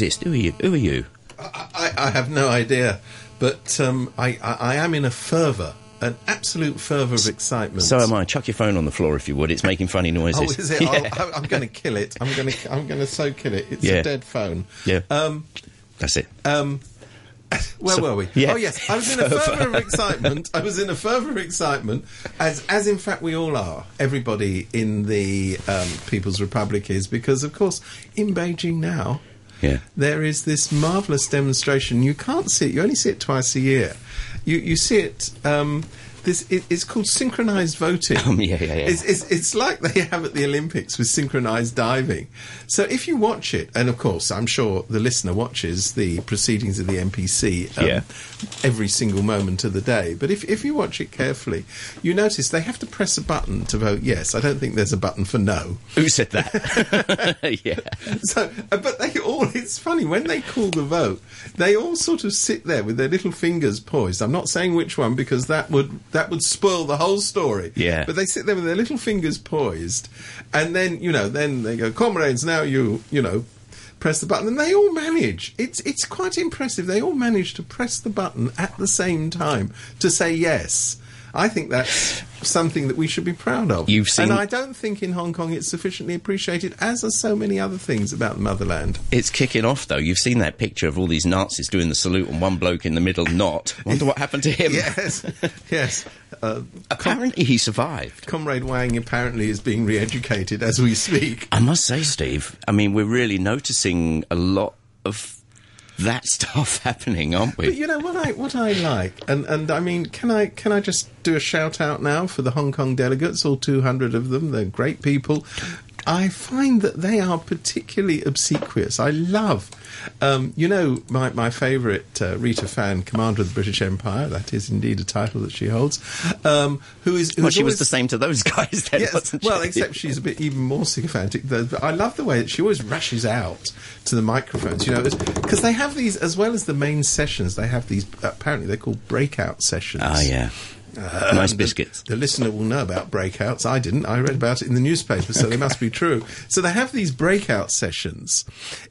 exist. Who are you? Who are you? I, I have no idea, but um, I, I, I am in a fervour, an absolute fervour of excitement. So am I. Chuck your phone on the floor if you would. It's making funny noises. Oh, is it? Yeah. I'll, I'm going to kill it. I'm going to. I'm going to so kill it. It's Yeah. a dead phone. Yeah. Um. That's it. Um. Where So- were we? yeah. Oh yes, I was in a fervour of excitement. I was in a fervour of excitement, as as in fact we all are. Everybody in the um, People's Republic is because, of course, in Beijing now, Yeah. there is this marvelous demonstration. You can't see it; you only see it twice a year. You you see it. Um, this it, it's called synchronized voting. Um, yeah, yeah, yeah. It's, it's it's like they have at the Olympics with synchronized diving. So if you watch it, and of course, I'm sure the listener watches the proceedings of the NPC um, Yeah. every single moment of the day. But if if you watch it carefully, you notice they have to press a button to vote yes. I don't think there's a button for no. Who said that? yeah. So, uh, but they all, it's funny, when they call the vote, they all sort of sit there with their little fingers poised. I'm not saying which one because that would, that would spoil the whole story. Yeah. But they sit there with their little fingers poised, and then, you know, then they go, comrades, now you, you know, press the button, and they all manage. It's, it's quite impressive. They all manage to press the button at the same time to say yes. I think that's something that we should be proud of. You've seen- and I don't think in Hong Kong it's sufficiently appreciated, as are so many other things about the motherland. It's kicking off, though. You've seen that picture of all these Nazis doing the salute and one bloke in the middle not. Wonder what happened to him. Yes, yes. Uh, Apparently, he survived. Comrade Wang apparently is being re-educated as we speak. I must say, Steve, I mean, we're really noticing a lot of that stuff happening, aren't we? But you know what I what I like, and and I mean, can I can I just do a shout out now for the Hong Kong delegates, all two hundred of them? They're great people. I find that they are particularly obsequious. I love, um, you know, my my favourite uh, Rita Fan, Commander of the British Empire. That is indeed a title that she holds. Um, who is Well, she was the same to those guys then, Yes, well, except she's a bit even more sycophantic. though. But I love the way that she always rushes out to the microphones, you know, because they have these, as well as the main sessions, they have these, apparently they're called breakout sessions. Ah, yeah. Uh, nice biscuits. The, listener will know about breakouts. I didn't. I read about it in the newspaper, so they must be true. So they have these breakout sessions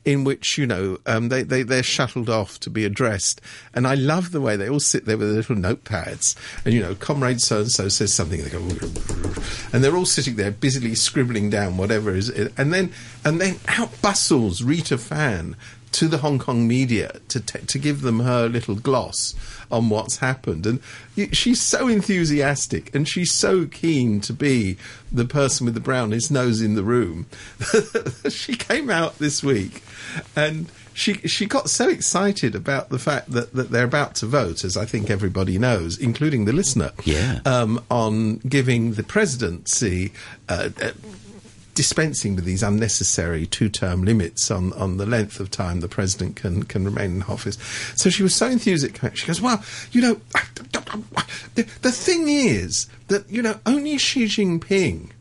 in which, you know, um, they, they, they're shuttled off to be addressed. And I love the way they all sit there with their little notepads. And, you know, comrade so and so says something, and they go, and they're all sitting there busily scribbling down whatever is. And then, and then out bustles Rita Fan to the Hong Kong media to t- to give them her little gloss on what's happened, and she's so enthusiastic and she's so keen to be the person with the brownest nose in the room. she came out this week, and she she got so excited about the fact that, that they're about to vote, as I think everybody knows, including the listener, Yeah. um, on giving the presidency. Uh, uh, dispensing with these unnecessary two-term limits on, on the length of time the president can, can remain in office. So she was so enthusiastic. She goes, well, you know, the, the thing is that, you know, only Xi Jinping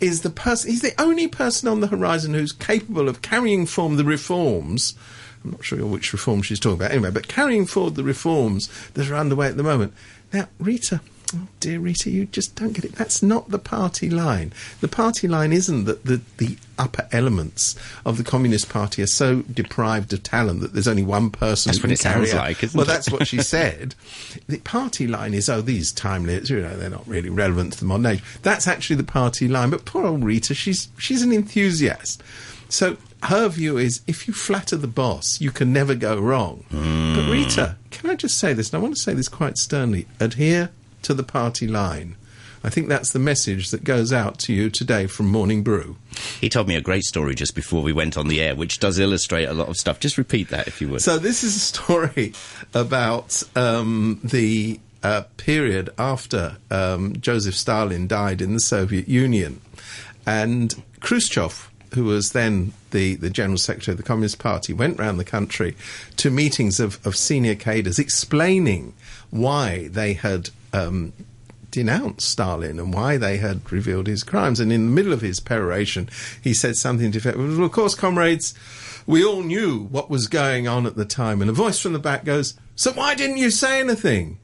is the person, he's the only person on the horizon who's capable of carrying forward the reforms. I'm not sure which reforms she's talking about anyway, but carrying forward the reforms that are underway at the moment. Now, Rita, oh dear Rita, you just don't get it. That's not the party line. The party line isn't that the, the upper elements of the Communist Party are so deprived of talent that there's only one person That's who what it sounds out- like, isn't well, it? that's what she said. The party line is, oh, these time limits, you know, they're not really relevant to the modern age. That's actually the party line. But poor old Rita, she's she's an enthusiast. So her view is, if you flatter the boss, you can never go wrong. But hmm. Rita, can I just say this? And I want to say this quite sternly: adhere to the party line. I think that's the message that goes out to you today from Morning Brew. He told me a great story just before we went on the air, which does illustrate a lot of stuff. Just repeat that if you would. So this is a story about um, the uh, period after um, Joseph Stalin died in the Soviet Union, and Khrushchev, who was then the, the general secretary of the Communist Party, went round the country to meetings of, of senior cadres explaining why they had. Um, denounced Stalin and why they had revealed his crimes. And in the middle of his peroration, he said something to effect, well, of course, comrades, we all knew what was going on at the time. And a voice from the back goes, so why didn't you say anything?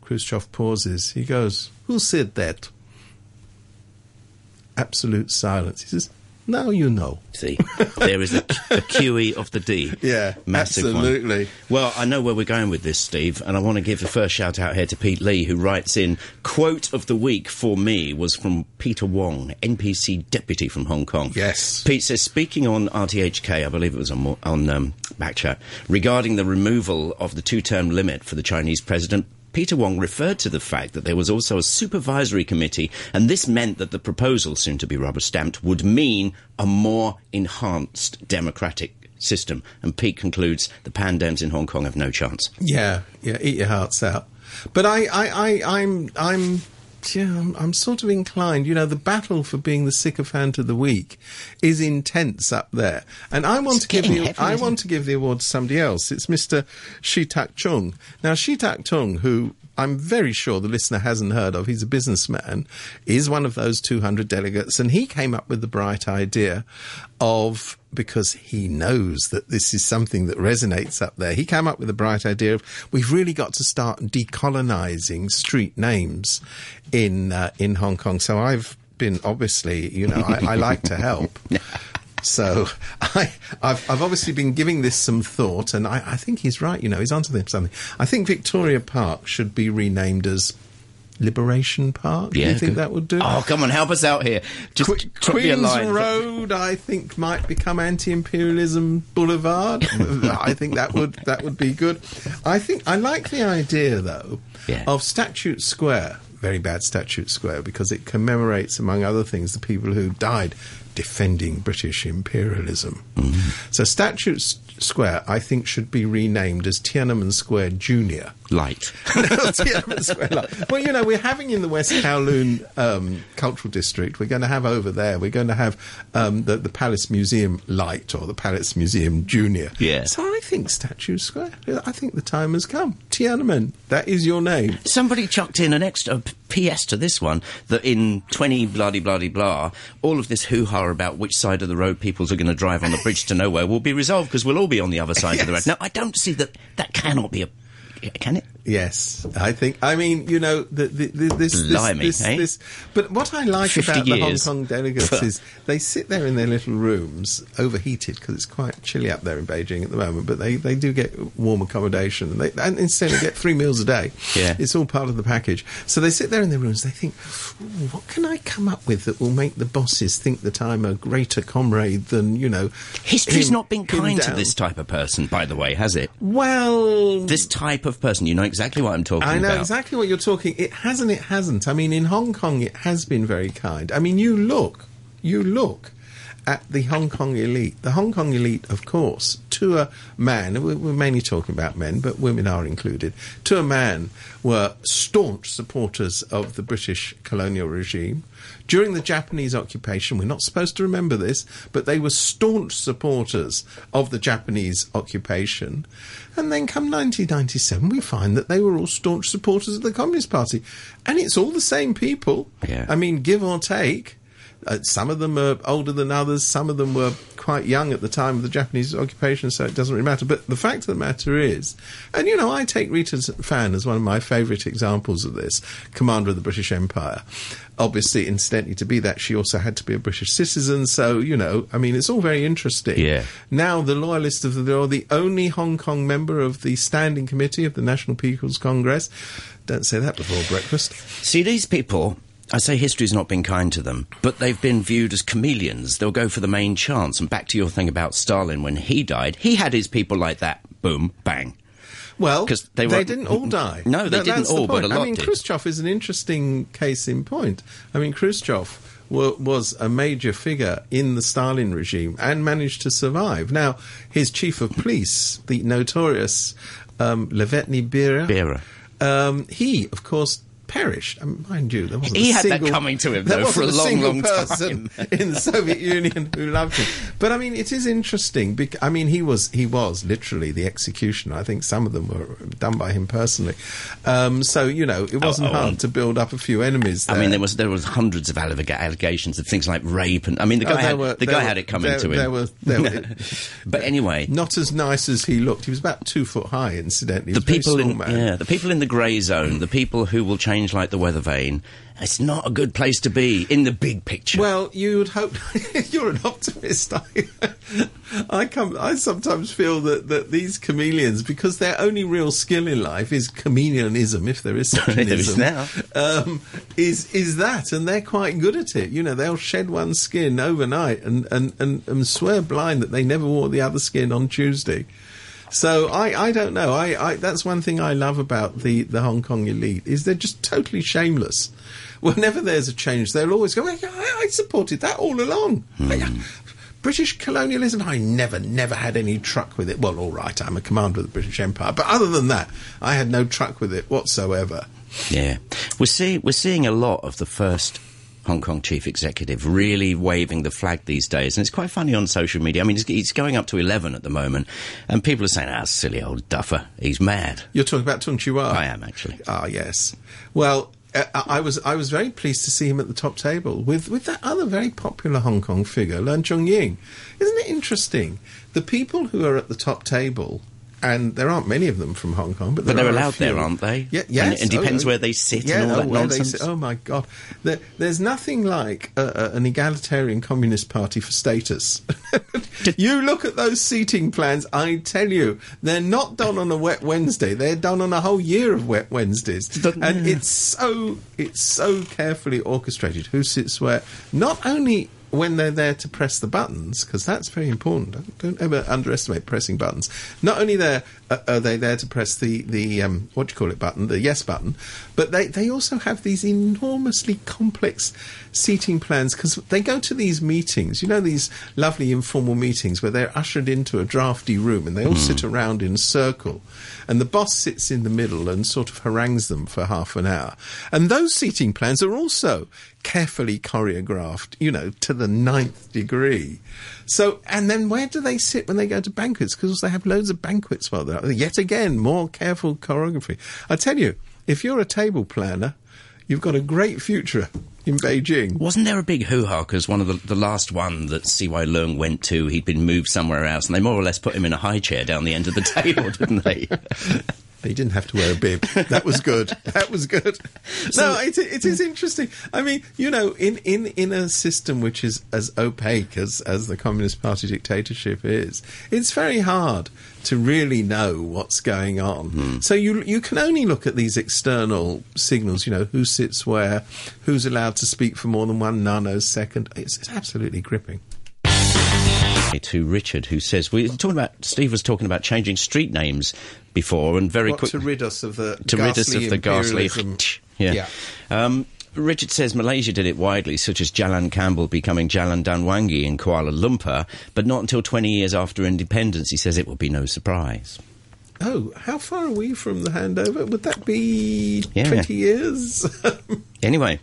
Khrushchev pauses. He goes, who said that? Absolute silence. He says, Now you know. See, there is a, a QE of the D. Yeah, Massive one. absolutely. Well, I know where we're going with this, Steve, and I want to give the first shout out here to Pete Lee, who writes in quote of the week for me was from Peter Wong, NPC deputy from Hong Kong. Yes. Pete says, speaking on RTHK, I believe it was on on um, Backchat, regarding the removal of the two-term limit for the Chinese president. Peter Wong referred to the fact that there was also a supervisory committee, and this meant that the proposal, soon to be rubber stamped, would mean a more enhanced democratic system. And Pete concludes the pandems in Hong Kong have no chance. Yeah, yeah, eat your hearts out. But I, I, I, I'm, I'm, yeah, I'm, I'm sort of inclined. You know, the battle for being the sycophant of the week is intense up there, and I want It's to give the, heavy, I want to give the award to somebody else. It's Mr. Shi Tak Chung. Now, Shi Tak Chung, who I'm very sure the listener hasn't heard of, he's a businessman, is one of those 200 delegates, and he came up with the bright idea of because he knows that this is something that resonates up there. He came up with the bright idea of we've really got to start decolonizing street names in uh, in Hong Kong. So I've been obviously, you know, I, I like to help. So I, I've, I've obviously been giving this some thought, and I, I think he's right. You know, he's onto something. I think Victoria Park should be renamed as Liberation Park. Do you think good. that would do? Oh, come on, help us out here. Just Que- drop me a Queen's. Road, I think, might become anti-imperialism boulevard. I think that would that would be good. I think I like the idea though Yeah. of Statue Square. Very bad Statue Square because it commemorates, among other things, the people who died defending British imperialism. Mm-hmm. So Statue Square, I think, should be renamed as Tiananmen Square Junior. Light. Tiananmen Square Light. Well, you know, we're having in the West Kowloon um, Cultural District, we're going to have over there, we're going to have um, the, the Palace Museum Light or the Palace Museum Junior. Yeah. So I think Statue Square, I think the time has come. Tiananmen, that is your name. Somebody chucked in an extra p- PS to this one that in 20 bloody bloody blah, all of this hoo ha about which side of the road people are going to drive on the bridge to nowhere will be resolved because we'll all be on the other side of the road. Yes. Now, I don't see that that cannot be a. Can it? Yes, I think. I mean, you know, the, the, the, this, this, Blimey, this, eh? this. But what I like 50 about the Hong. Kong delegates is they sit there in their little rooms, overheated because it's quite chilly up there in Beijing at the moment. But they, they do get warm accommodation, and, they, and instead they get three meals a day. Yeah. it's all part of the package. So they sit there in their rooms. They think, what can I come up with that will make the bosses think that I'm a greater comrade than you know? History's him- not been kind to this type of person, by the way, has it? Well, This type of person, you know exactly what I'm talking about. I know about. exactly what you're talking. It has and it hasn't. I mean, in Hong Kong, it has been very kind. I mean, you look, you look at the Hong Kong elite. The Hong Kong elite, of course, to a man, we're mainly talking about men, but women are included, to a man, were staunch supporters of the British colonial regime. During the Japanese occupation, we're not supposed to remember this, but they were staunch supporters of the Japanese occupation. And then come 1997, we find that they were all staunch supporters of the Communist Party. And it's all the same people. Yeah. I mean, give or take. Uh, some of them are older than others. Some of them were quite young at the time of the Japanese occupation, so it doesn't really matter. But the fact of the matter is, and you know, I take Rita Fan as one of my favourite examples of this, commander of the British Empire. Obviously, incidentally, to be that, she also had to be a British citizen. So, you know, I mean, it's all very interesting. Yeah. Now, the loyalists of the law, the only Hong Kong member of the Standing Committee of the National People's Congress. Don't say that before breakfast. See, these people, I say history's not been kind to them, but they've been viewed as chameleons. They'll go for the main chance. And back to your thing about Stalin, when he died, he had his people like that. Boom, bang. Well, 'Cause they they, didn't all die. No, they didn't that's the all, but a lot I mean, did. Khrushchev is an interesting case in point. I mean, Khrushchev wa- was a major figure in the Stalin regime and managed to survive. Now, his chief of police, the notorious um, Lavrentiy Beria, Beria. Um, he, of course, perished. And mind you, there wasn't He a had that coming to him, though, for wasn't a long, long person time. in the Soviet Union who loved him. But I mean, it is interesting. Bec- I mean, he was he was literally the executioner. I think some of them were done by him personally. Um, so you know, it wasn't oh, hard um, to build up a few enemies. I mean, there was there was hundreds of allegations of things like rape, and I mean, the Oh, guy there had were- the guy were- had it coming there- to him. there were- there were- but anyway, not as nice as he looked. He was about two foot high, incidentally. The a people in man. yeah, the people in the grey zone, the people who will change change like the weather vane, it's not a good place to be in the big picture. Well, you would hope you're an optimist. I, I come. I sometimes feel that, that these chameleons, because their only real skill in life is chameleonism, if there is such an ism, now. um, is is that, and they're quite good at it. You know, they'll shed one skin overnight and and, and, and swear blind that they never wore the other skin on Tuesday. So I, I don't know. I, I that's one thing I love about the, the Hong Kong elite is they're just totally shameless. Whenever there's a change, they'll always go, "I, I supported that all along." Hmm. I- British colonialism, I never, never had any truck with it. Well, all right, I'm a commander of the British Empire, but other than that, I had no truck with it whatsoever. Yeah, we're seeing we're seeing a lot of the first Hong Kong chief executive really waving the flag these days, and it's quite funny on social media. I mean, it's, it's going up to eleven at the moment, and people are saying, "Ah, silly old duffer, he's mad." You're talking about Tung Chee-hwa. I am actually. Ah, yes. Well, uh, I was I was very pleased to see him at the top table with, with that other very popular Hong Kong figure, Leung Chun Ying. Isn't it interesting? The people who are at the top table, and there aren't many of them from Hong Kong, but, But they're allowed there, aren't they? Yeah, And yes. it depends Oh, where they sit yeah, and all oh, that nonsense. sit. Oh my God, there, there's nothing like uh, an egalitarian communist party for status. you look at those seating plans. I tell you, they're not done on a wet Wednesday. They're done on a whole year of wet Wednesdays, and it's so it's so carefully orchestrated. Who sits where? Not only when they're there to press the buttons, because that's very important. Don't, ever underestimate pressing buttons. Not only there are they there to press the the um, what do you call it button, the yes button, but they they also have these enormously complex seating plans because they go to these meetings. You know these lovely informal meetings where they're ushered into a drafty room and they all sit around in a circle, and the boss sits in the middle and sort of harangues them for half an hour. And those seating plans are also carefully choreographed, you know, to the ninth degree. So, and then where do they sit when they go to banquets? Because they have loads of banquets while they're yet again more careful choreography. I tell you, if you're a table planner, you've got a great future in Beijing. Wasn't there a big hoo-ha because one of the, the last one that CY Leung went to, he'd been moved somewhere else, and they more or less put him in a high chair down the end of the table, didn't they? He didn't have to wear a bib. That was good. That was good. no, it, it is interesting. I mean, you know, in, in, in a system which is as opaque as, as the Communist Party dictatorship is, it's very hard to really know what's going on. Hmm. So you you can only look at these external signals. You know, who sits where, who's allowed to speak for more than one nanosecond. It's, it's absolutely gripping. To Richard, who says we were talking about. Steve was talking about changing street names before, and very quickly to rid us of the to rid us of the ghastly. imperialism. Yeah. Um, Richard says Malaysia did it widely, such as Jalan Campbell becoming Jalan Dang Wangi in Kuala Lumpur, but not until 20 years after independence. He says it would be no surprise. Oh, how far are we from the handover? Would that be Yeah. 20 years? Anyway,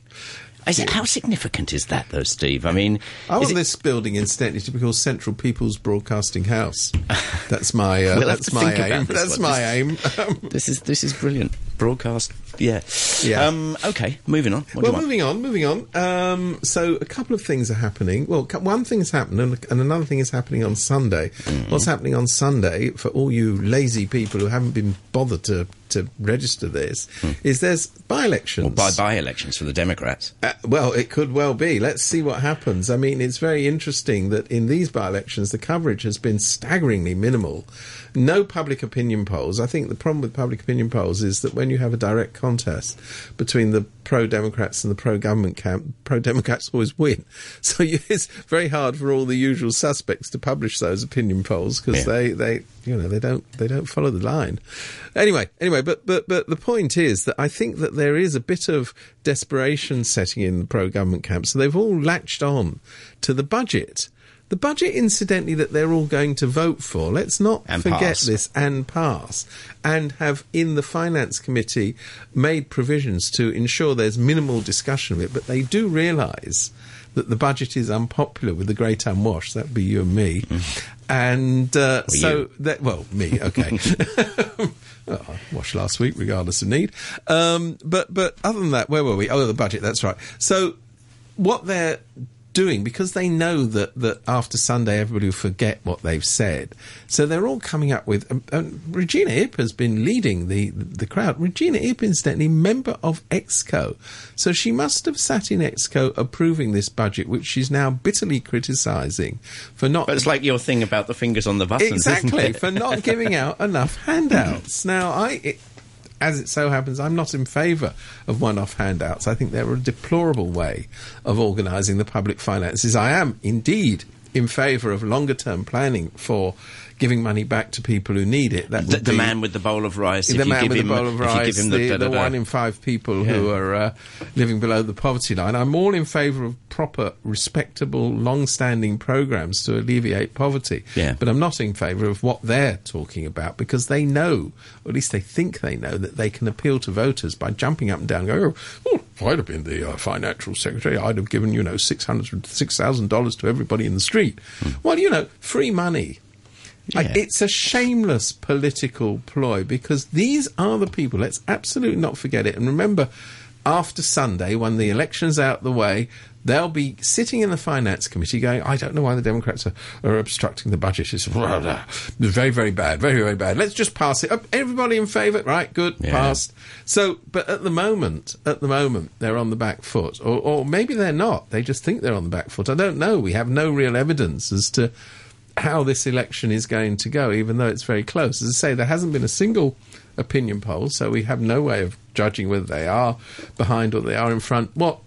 is it, how significant is that, though, Steve? I mean, I want it- this building incidentally to be called Central People's Broadcasting House. That's my uh, We'll that's my aim. That's one. my aim. This is this is brilliant broadcast. Yeah. Yeah. Um, okay, moving on. What well, moving on, moving on. Um, so a couple of things are happening. Well, one thing has happened, and, and another thing is happening on Sunday. Mm-hmm. What's happening on Sunday for all you lazy people who haven't been bothered to to register this is there's by-elections. Hmm. Well, by by elections for the Democrats. Uh, well, it could well be. Let's see what happens. I mean, it's very interesting that in these by elections, the coverage has been staggeringly minimal. No public opinion polls. I think the problem with public opinion polls is that when you have a direct contest between the pro Democrats and the pro government camp, pro Democrats always win. So you, it's very hard for all the usual suspects to publish those opinion polls because Yeah. they, they, you know, they don't they don't follow the line. Anyway, anyway, but but but the point is that I think that there is a bit of desperation setting in the pro government camp. So they've all latched on to the budget. The budget, incidentally, that they're all going to vote for. Let's not And forget pass. this and pass, and have in the finance committee made provisions to ensure there's minimal discussion of it. But they do realise that the budget is unpopular with the great unwashed. That'd be you and me, and uh, so that well, me, okay. Well, I washed last week, regardless of need. Um, but but other than that, where were we? Oh, the budget. That's right. So what they're doing because they know that, that after Sunday everybody will forget what they've said. So they're all coming up with. Um, um, Regina Ip has been leading the, the crowd. Regina Ip, incidentally, member of EXCO. So she must have sat in EXCO approving this budget, which she's now bitterly criticising for not. But it's like your thing about the fingers on the buttons. Exactly, for not giving out enough handouts. now, I. It, as it so happens, I'm not in favour of one off handouts. I think they're a deplorable way of organising the public finances. I am indeed in favour of longer term planning for giving money back to people who need it. That the, the man with the bowl of rice. The man with the bowl of rice. The, the, one in five people yeah. who are uh, living below the poverty line. I'm all in favour of proper, respectable, long-standing programs to alleviate poverty. Yeah. But I'm not in favour of what they're talking about because they know, or at least they think they know, that they can appeal to voters by jumping up and down, going, "Oh, if I'd have been the uh, financial secretary, I'd have given you know six hundred, six thousand dollars to everybody in the street." Mm. Well, you know, free money yeah. it's a shameless political ploy because these are the people, let's absolutely not forget it. And remember, after Sunday, when the election's out the way, they'll be sitting in the finance committee going, I don't know why the Democrats are, are obstructing the budget. It's very, very bad, very, very bad. Let's just pass it. Everybody in favour? Right, good, yeah. passed. So, but at the moment, at the moment, they're on the back foot. Or, or maybe they're not. They just think they're on the back foot. I don't know. We have no real evidence as to how this election is going to go, even though it's very close. As I say, there hasn't been a single opinion poll, so we have no way of judging whether they are behind or they are in front. What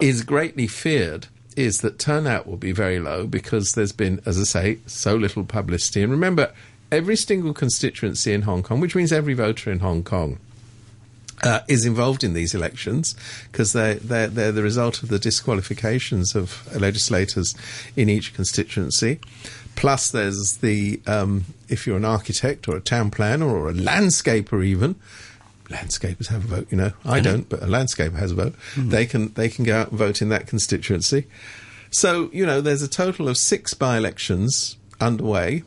is greatly feared is that turnout will be very low because there's been, as I say, so little publicity. And remember, every single constituency in Hong Kong, which means every voter in Hong Kong, uh, is involved in these elections because they're, they're, they're the result of the disqualifications of legislators in each constituency. Plus, there's the um, if you're an architect or a town planner or a landscaper, even landscapers have a vote. You know, I don't, but a landscaper has a vote. Mm. They can they can go out and vote in that constituency. So you know, there's a total of six by-elections underway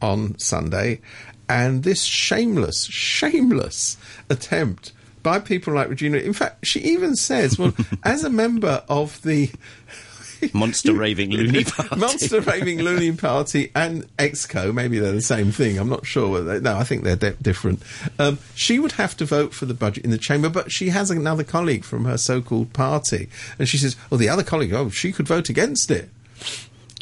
on Sunday, and this shameless, shameless attempt by people like Regina. In fact, she even says, "Well, as a member of the Monster Raving Loony Party. Monster Raving Loony Party and EXCO, maybe they're the same thing. I'm not sure. They, no, I think they're de- different. Um, she would have to vote for the budget in the chamber, but she has another colleague from her so called party. And she says, well, the other colleague, oh, she could vote against it.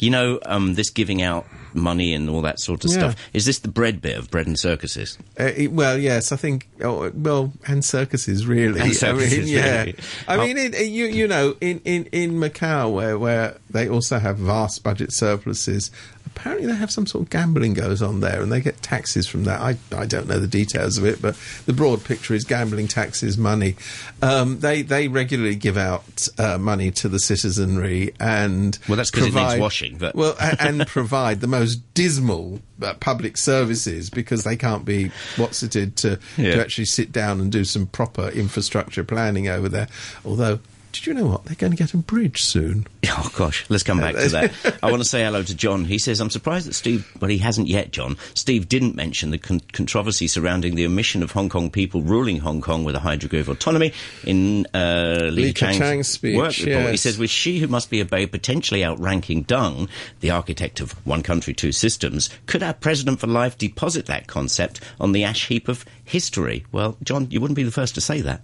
You know, um, this giving out money and all that sort of yeah. stuff. Is this the bread bit of bread and circuses? Uh, it, well, yes, I think. Oh, well, and circuses really. And circuses, I mean, yeah. Really. I mean, it, it, you you know, in, in, in Macau where where they also have vast budget surpluses, apparently they have some sort of gambling goes on there and they get taxes from that. I, I don't know the details of it, but the broad picture is gambling taxes, money. Um, they they regularly give out uh, money to the citizenry and well, that's because it needs washing, but well, and, and provide the most dismal uh, public services because they can't be what's it to yeah. to actually sit down and do some proper infrastructure planning over there. Although did you know what? They're going to get a bridge soon. Oh, gosh. Let's come back to that. I want to say hello to John. He says, I'm surprised that Steve, but he hasn't yet, John. Steve didn't mention the con- controversy surrounding the omission of Hong Kong people ruling Hong Kong with a high degree of autonomy in uh, Li, Li Keqiang's, Keqiang's speech, work report. Yes. He says, with she who must be obeyed potentially outranking Deng, the architect of one country, two systems, could our president for life deposit that concept on the ash heap of history? Well, John, you wouldn't be the first to say that.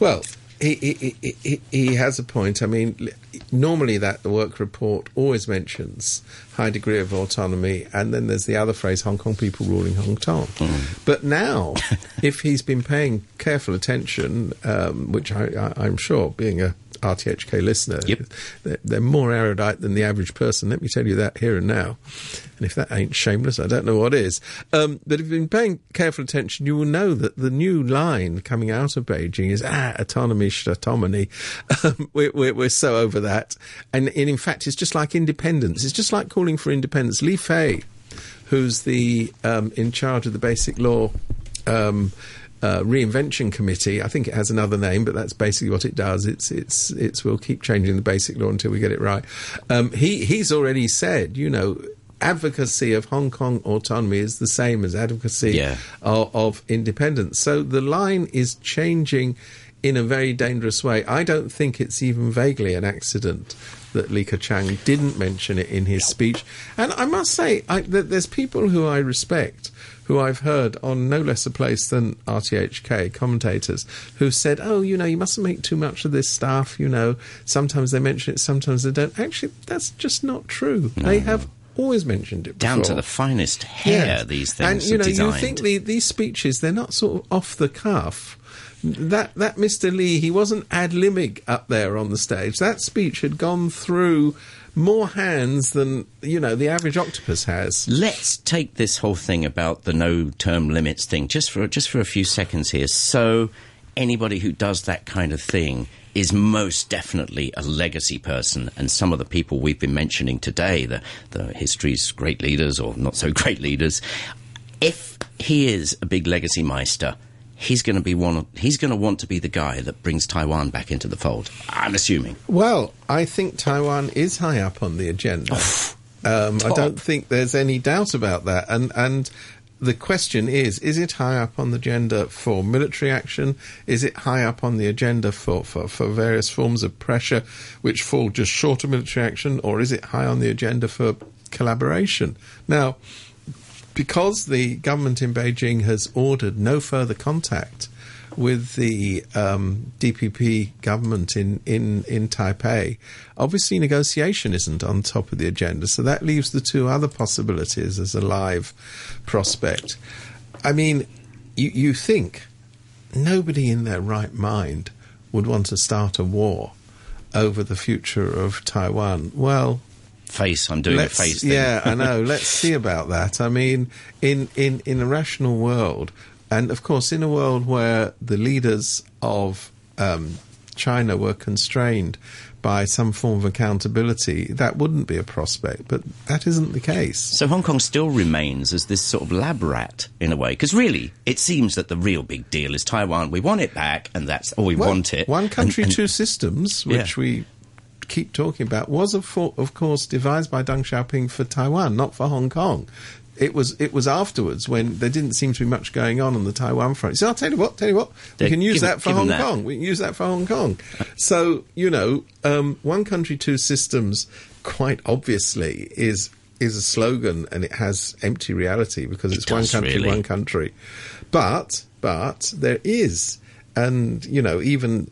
Well, he, he, he, he, has a point. I mean, normally that the work report always mentions high degree of autonomy, and then there's the other phrase, Hong Kong people ruling Hong Kong. Mm. But now, if he's been paying careful attention, um, which I, am sure, being a RTHK listener. Yep. They're, they're, more erudite than the average person. Let me tell you that here and now. And if that ain't shameless, I don't know what is. Um, but if you've been paying careful attention, you will know that the new line coming out of Beijing is, ah, autonomy, autonomy. Um, we're, we're, we're, so over that. And, and in fact, it's just like independence. It's just like calling for independence. Li Fei, who's the um, in charge of the basic law um, uh, reinvention committee. I think it has another name, but that's basically what it does. It's it's it's we'll keep changing the basic law until we get it right. Um, he he's already said, you know. Advocacy of Hong Kong autonomy is the same as advocacy yeah. of, of independence. So the line is changing in a very dangerous way. I don't think it's even vaguely an accident that Li Keqiang didn't mention it in his speech. And I must say, I, that there's people who I respect who I've heard on no less a place than RTHK commentators who said, "Oh, you know, you mustn't make too much of this stuff. You know, sometimes they mention it, sometimes they don't." Actually, that's just not true. No. They have always mentioned it Down to the finest hair, these things And you know, designed. you think the, these speeches they're not sort of off the cuff. That that Mr. Lee, he wasn't ad libbing up there on the stage. That speech had gone through more hands than you know the average octopus has. Let's take this whole thing about the no term limits thing just for just for a few seconds here. So anybody who does that kind of thing is most definitely a legacy person and some of the people we've been mentioning today, the the history's great leaders or not so great leaders, if he is a big legacy meister, he's going to be one. Of, he's going to want to be the guy that brings Taiwan back into the fold. I'm assuming. Well, I think Taiwan is high up on the agenda. Um, I don't think there's any doubt about that. And and the question is: Is it high up on the agenda for military action? Is it high up on the agenda for, for, for various forms of pressure which fall just short of military action, or is it high on the agenda for collaboration? Now, because the government in Beijing has ordered no further contact with the um, DPP government in, in, in Taipei, obviously negotiation isn't on top of the agenda. So that leaves the two other possibilities as a live prospect. I mean, you, you think nobody in their right mind would want to start a war over the future of Taiwan. Well, Face. I'm doing Let's- a face thing. Yeah, I know. Let's see about that. I mean, in, in, in a rational world, and of course, in a world where the leaders of um, China were constrained by some form of accountability, that wouldn't be a prospect. But that isn't the case. So Hong Kong still remains as this sort of lab rat in a way, because really it seems that the real big deal is Taiwan. We want it back, and that's all we Well, want it. One And- country, and- two systems, which Yeah. we keep talking about, was of, of course devised by Deng Xiaoping for Taiwan, not for Hong Kong. It was it was afterwards when there didn't seem to be much going on on the Taiwan front. So I'll tell you what, tell you what, we Yeah, can use that for Hong that. Kong. We can use that for Hong Kong. So you know, um, one country, two systems, quite obviously is is a slogan, and it has empty reality because It it's one country, really. one country. But but there is, and you know, even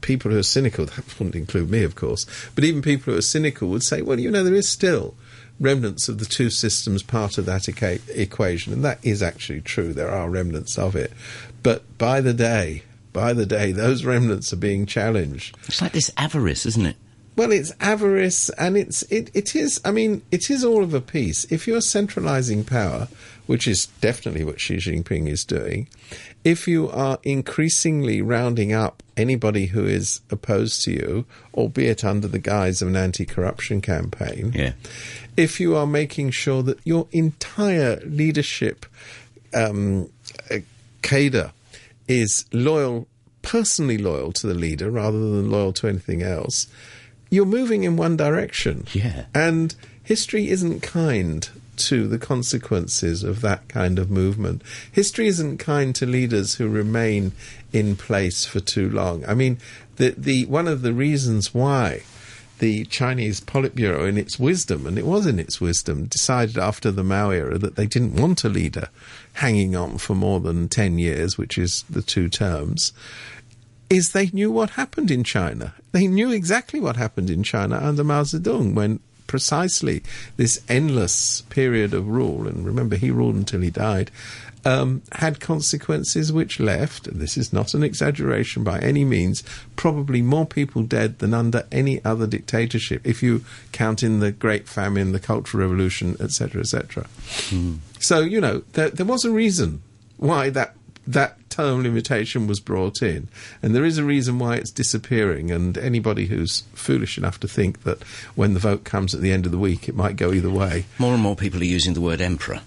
people who are cynical, that wouldn't include me, of course, but even people who are cynical would say, well, you know, there is still remnants of the two systems part of that equa- equation, and that is actually true. There are remnants of it, but by the day, by the day, those remnants are being challenged. It's like this avarice, isn't it? Well, it's avarice, and it's it, it is. I mean, it is all of a piece. If you're centralising power, which is definitely what Xi Jinping is doing, if you are increasingly rounding up anybody who is opposed to you, albeit under the guise of an anti-corruption campaign, Yeah. if you are making sure that your entire leadership um, uh, cadre is loyal, personally loyal to the leader rather than loyal to anything else, you're moving in one direction. Yeah. And history isn't kind to the consequences of that kind of movement. History isn't kind to leaders who remain in place for too long. I mean, the, the one of the reasons why the Chinese Politburo, in its wisdom, and it was in its wisdom, decided after the Mao era that they didn't want a leader hanging on for more than 10 years, which is the two terms, is they knew what happened in China. They knew exactly what happened in China under Mao Zedong when precisely this endless period of rule, and remember he ruled until he died, um, had consequences which left, and this is not an exaggeration by any means, probably more people dead than under any other dictatorship, if you count in the Great Famine, the Cultural Revolution, etc., etc. So, you know, there, there was a reason why that that term limitation was brought in, and there is a reason why it's disappearing. And anybody who's foolish enough to think that when the vote comes at the end of the week, it might go either way, More and more people are using the word emperor.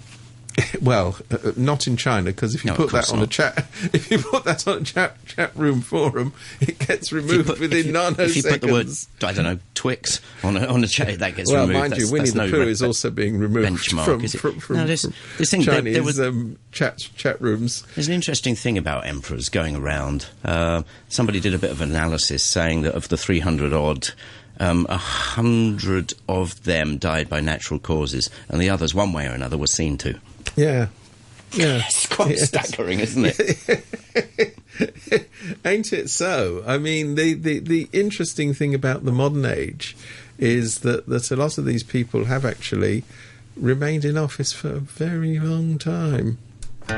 well, uh, uh, not in China, because if you No, put that on a chat, if you put that on a chat chat room forum, it gets removed put- within if you, nanoseconds. if you put the word, I don't know, Twix on a, on a chat, that gets well, removed. Well, mind That's- you, Winnie the no Pooh re- is also being removed benchmark, from, is it? from, from, No, this- from this thing, there- Chinese there was- um, chat chat rooms. There's an interesting thing about emperors going around. Uh, somebody did a bit of analysis saying that of the 300 odd um, a hundred of them died by natural causes, and the others, one way or another, were seen to. Yeah. Yeah. It's quite Yes. staggering, isn't it? Ain't it so? I mean, the, the, the interesting thing about the modern age is that, that a lot of these people have actually remained in office for a very long time.